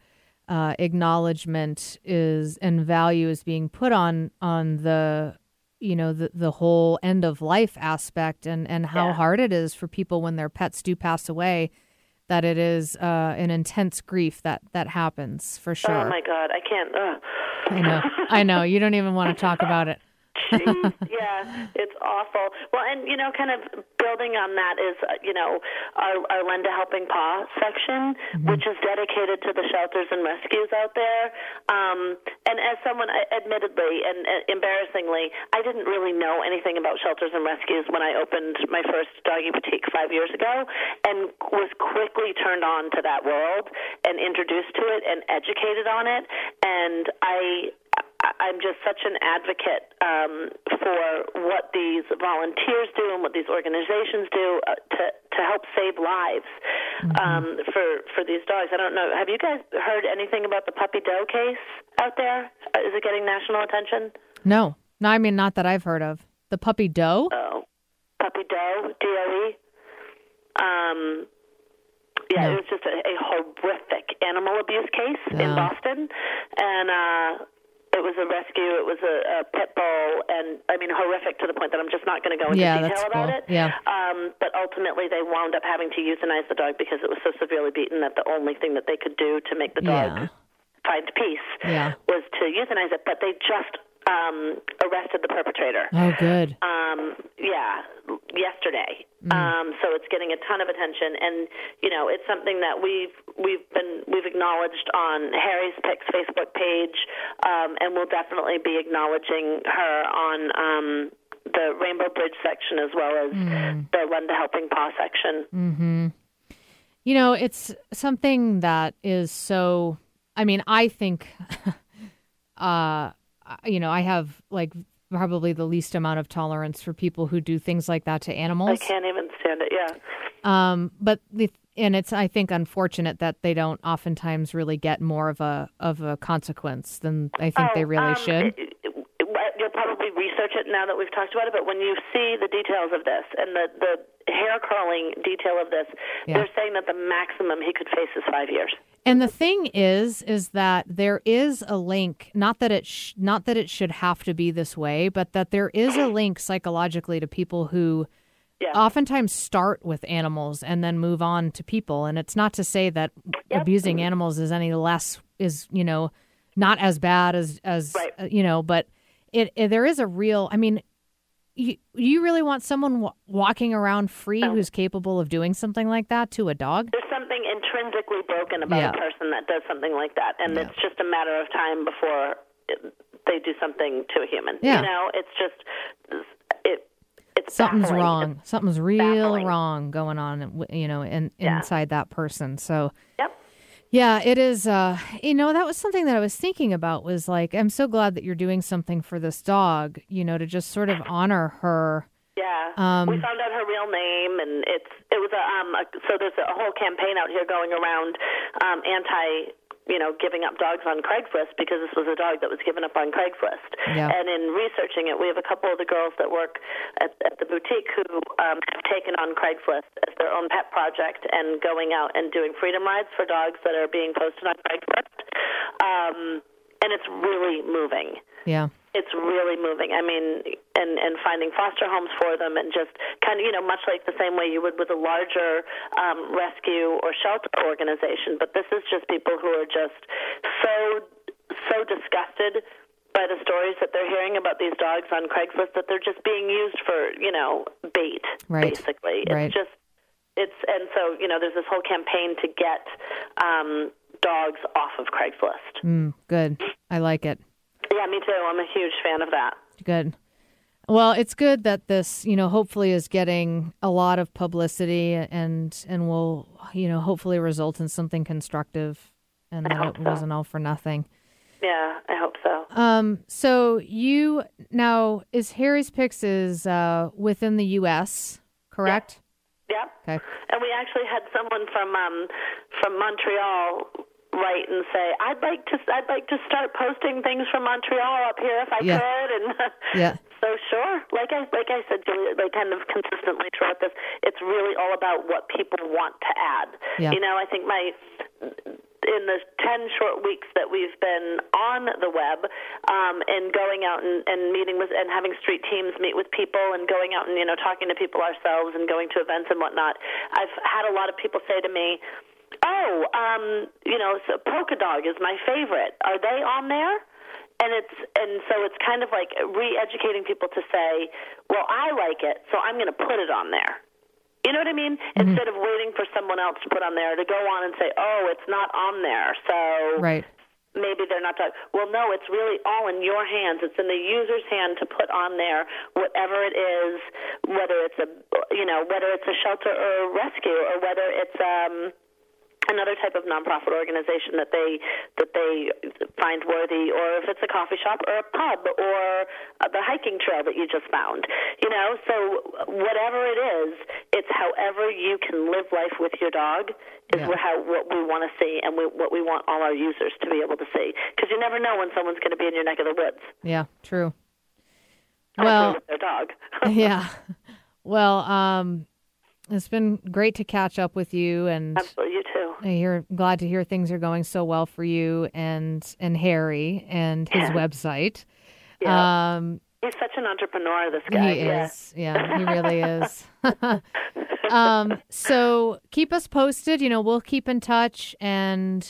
uh, acknowledgement is and value is being put on on the you know the the whole end of life aspect and and how hard it is for people when their pets do pass away that it is uh, an intense grief that that happens for sure Oh my God, I can't. Ugh. i know i know you don't even want to talk about it Jeez, [laughs] yeah, it's awful. Well, and you know, kind of building on that is, uh, you know, our, our Lend a Helping Paw section, which is dedicated to the shelters and rescues out there. Um, and as someone, I- admittedly and uh, embarrassingly, I didn't really know anything about shelters and rescues when I opened my first doggy boutique five years ago, and was quickly turned on to that world and introduced to it and educated on it. And I- I'm just such an advocate um, for what these volunteers do and what these organizations do uh, to to help save lives um, for for these dogs. I don't know. Have you guys heard anything about the puppy doe case out there? Uh, is it getting national attention? no no i mean not that i've heard of the puppy doe Oh, puppy doe, D O E. Um, yeah, No. it was just a, a horrific animal abuse case in Oh. Boston, and uh, it was a rescue. It was a, a pit bull, and I mean horrific to the point that I'm just not going to go into Yeah, detail about cool. it. Yeah. Um, but ultimately, they wound up having to euthanize the dog because it was so severely beaten that the only thing that they could do to make the dog Yeah. find peace Yeah. was to euthanize it. But they just um, arrested the perpetrator oh good um, yeah, yesterday. Mm. Um, so it's getting a ton of attention, and you know, it's something that we've we've been we've acknowledged on Harry's Picks Facebook page, um, and we'll definitely be acknowledging her on um, the Rainbow Bridge section as well as Mm. the Lend a Helping Paw section. Mm-hmm. You know, it's something that is so. I mean, I think, [laughs] uh, you know, I have like probably the least amount of tolerance for people who do things like that to animals. I can't even stand it. Yeah. Um, but the and it's I think unfortunate that they don't oftentimes really get more of a of a consequence than I think they really um, should. it- it- You'll probably research it now that we've talked about it, but when you see the details of this and the, the hair curling detail of this, Yeah. they're saying that the maximum he could face is five years. And the thing is, is that there is a link. Not that it, sh- not that it should have to be this way, but that there is a link psychologically to people who oftentimes start with animals and then move on to people. And it's not to say that abusing animals is any less is you know not as bad as as uh, you know, but it, it there is a real. I mean, you you really want someone wa- walking around free oh. who's capable of doing something like that to a dog? There's something intrinsically broken about Yeah. a person that does something like that, and it's just a matter of time before it, they do something to a human. Yeah. You know, it's just it. It's something's baffling. wrong. Something's real wrong going on, you know, in, Yeah. inside that person. So, Yep. Yeah, it is. Uh, you know, that was something that I was thinking about. Was like, I'm so glad that you're doing something for this dog. You know, to just sort of honor her. Yeah, Um, we found out her real name, and it's it was a um. A, so there's a whole campaign out here going around um, anti. You know, giving up dogs on Craigslist because this was a dog that was given up on Craigslist. Yeah. And in researching it, we have a couple of the girls that work at, at the boutique who um, have taken on Craigslist as their own pet project and going out and doing freedom rides for dogs that are being posted on Craigslist. Um, and it's really moving. Yeah. it's really moving. I mean, and and finding foster homes for them, and just kind of you know much like the same way you would with a larger um, rescue or shelter organization. But this is just people who are just so so disgusted by the stories that they're hearing about these dogs on Craigslist that they're just being used for you know bait Right. basically. Right. It's just it's and so you know there's this whole campaign to get um, dogs off of Craigslist. Mm, good. I like it. Yeah, me too. I'm a huge fan of that. Good. Well, it's good that this, you know, hopefully is getting a lot of publicity and and will, you know, hopefully result in something constructive and that it wasn't all for nothing. Yeah, I hope so. Um, so you now is Harry's Picks is uh, within the U.S. correct? Yeah. Okay. And we actually had someone from um from Montreal write and say, "I'd like to I'd like to start posting things from Montreal up here if I Yeah. could." And [laughs] Yeah. so sure, like I like I said, Julia, like kind of consistently throughout this, it's really all about what people want to add. Yeah. You know, I think my in the 10 short weeks that we've been on the web um, and going out and, and meeting with and having street teams meet with people and going out and you know talking to people ourselves and going to events and whatnot i've had a lot of people say to me oh um, you know so polka dog is my favorite are they on there and it's and so it's kind of like re-educating people to say well i like it so i'm going to put it on there you know what I mean? Instead of waiting for someone else to put on there to go on and say, "Oh, it's not on there," so Right. maybe they're not talking. Well, no, it's really all in your hands. It's in the user's hand to put on there whatever it is, whether it's a you know whether it's a shelter or a rescue or whether it's um another type of nonprofit organization that they that they find worthy or if it's a coffee shop or a pub or the hiking trail that you just found you know so whatever it is it's however you can live life with your dog is Yeah. what how what we want to see and we, what we want all our users to be able to see because you never know when someone's going to be in your neck of the woods Yeah, true. Well, their dog [laughs] [laughs] yeah. Well, um, it's been great to catch up with you, and absolutely you too hear glad to hear things are going so well for you and and Harry and his Yeah. website. Yeah. Um, he's such an entrepreneur this guy he yeah. is, yeah, he really is. [laughs] um, so keep us posted. You know, we'll keep in touch, and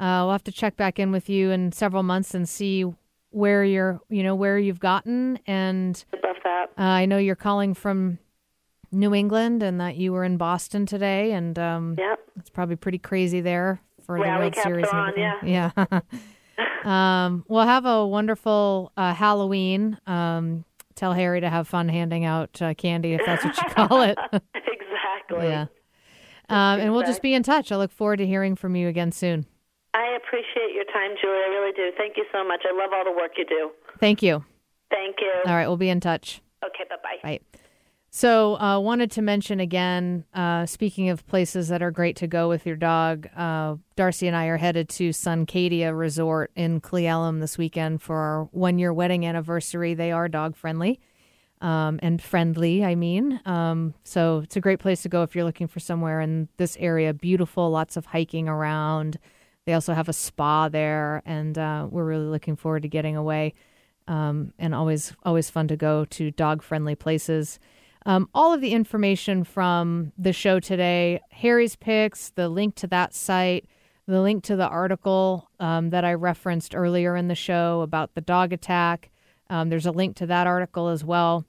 uh, we'll have to check back in with you in several months and see where you're, you know, where you've gotten. And I love that uh, I know you're calling from New England, and that you were in Boston today, and um, Yep. it's probably pretty crazy there for the World Series. on, everything. yeah. [laughs] um, we'll have a wonderful uh, Halloween. Um, tell Harry to have fun handing out uh, candy if that's what you call it. [laughs] [laughs] exactly yeah. Um, and we'll just be in touch. I look forward to hearing from you again soon. I appreciate your time, Julie. I really do. Thank you so much. I love all the work you do. Thank you. Thank you. All right, we'll be in touch. Okay, bye-bye. bye. So, uh, wanted to mention again, uh, speaking of places that are great to go with your dog, uh, Darcy and I are headed to Suncadia Resort in Cle Elum this weekend for our one year wedding anniversary. They are dog friendly um, and friendly, I mean. Um, so, it's a great place to go if you're looking for somewhere in this area. Beautiful, lots of hiking around. They also have a spa there, and uh, we're really looking forward to getting away. Um, and always, always fun to go to dog friendly places. Um, all of the information from the show today, Harry's Picks, the link to that site, the link to the article um, that I referenced earlier in the show about the dog attack. Um, there's a link to that article as well,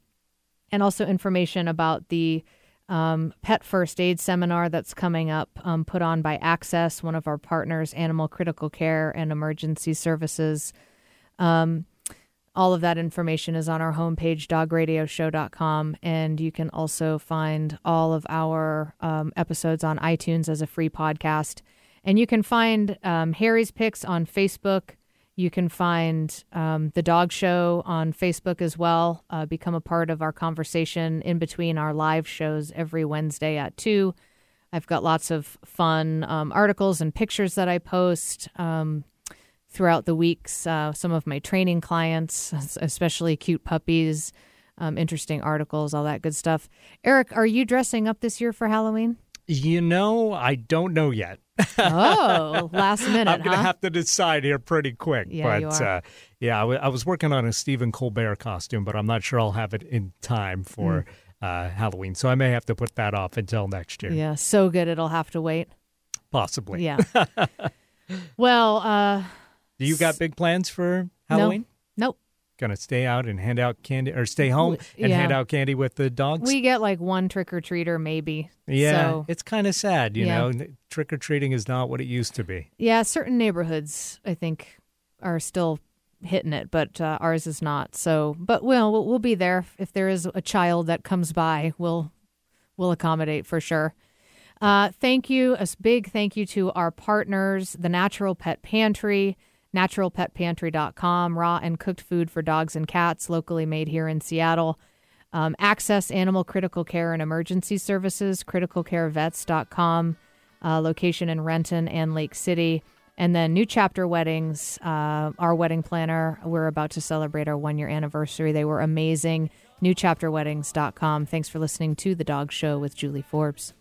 and also information about the um, pet first aid seminar that's coming up, um, put on by Access, one of our partners, Animal Critical Care and Emergency Services. Um, all of that information is on our homepage, dogradioshow.com. And you can also find all of our um, episodes on iTunes as a free podcast. And you can find um, Harry's Picks on Facebook. You can find um, The Dog Show on Facebook as well. Uh, become a part of our conversation in between our live shows every Wednesday at 2. I've got lots of fun um, articles and pictures that I post um, throughout the weeks. Uh, some of my training clients, especially cute puppies, um, interesting articles, all that good stuff. Eric, are you dressing up this year for Halloween? You know, I don't know yet. Oh, [laughs] last minute, I'm going to huh? have to decide here pretty quick. Yeah, but you are. Uh, yeah, I, w- I was working on a Stephen Colbert costume, but I'm not sure I'll have it in time for uh, Halloween. So I may have to put that off until next year. Yeah, so good it'll have to wait. Possibly. Yeah. [laughs] well, uh, Do you got big plans for Halloween? No. Nope. Gonna stay out and hand out candy, or stay home and yeah. hand out candy with the dogs? We get like one trick or treater, maybe. yeah, So, it's kind of sad, you Yeah. know. Trick or treating is not what it used to be. yeah, certain neighborhoods, I think, are still hitting it, but uh, ours is not. So, but we'll, we'll we'll be there if there is a child that comes by. We'll we'll accommodate for sure. Uh, thank you, a s- big thank you to our partners, the Natural Pet Pantry, naturalpetpantry.com, raw and cooked food for dogs and cats, locally made here in Seattle. Um, Access Animal Critical Care and Emergency Services, criticalcarevets.com, uh, location in Renton and Lake City. And then New Chapter Weddings, uh, our wedding planner. We're about to celebrate our one year anniversary. They were amazing. NewChapterWeddings.com. Thanks for listening to The Dog Show with Julie Forbes.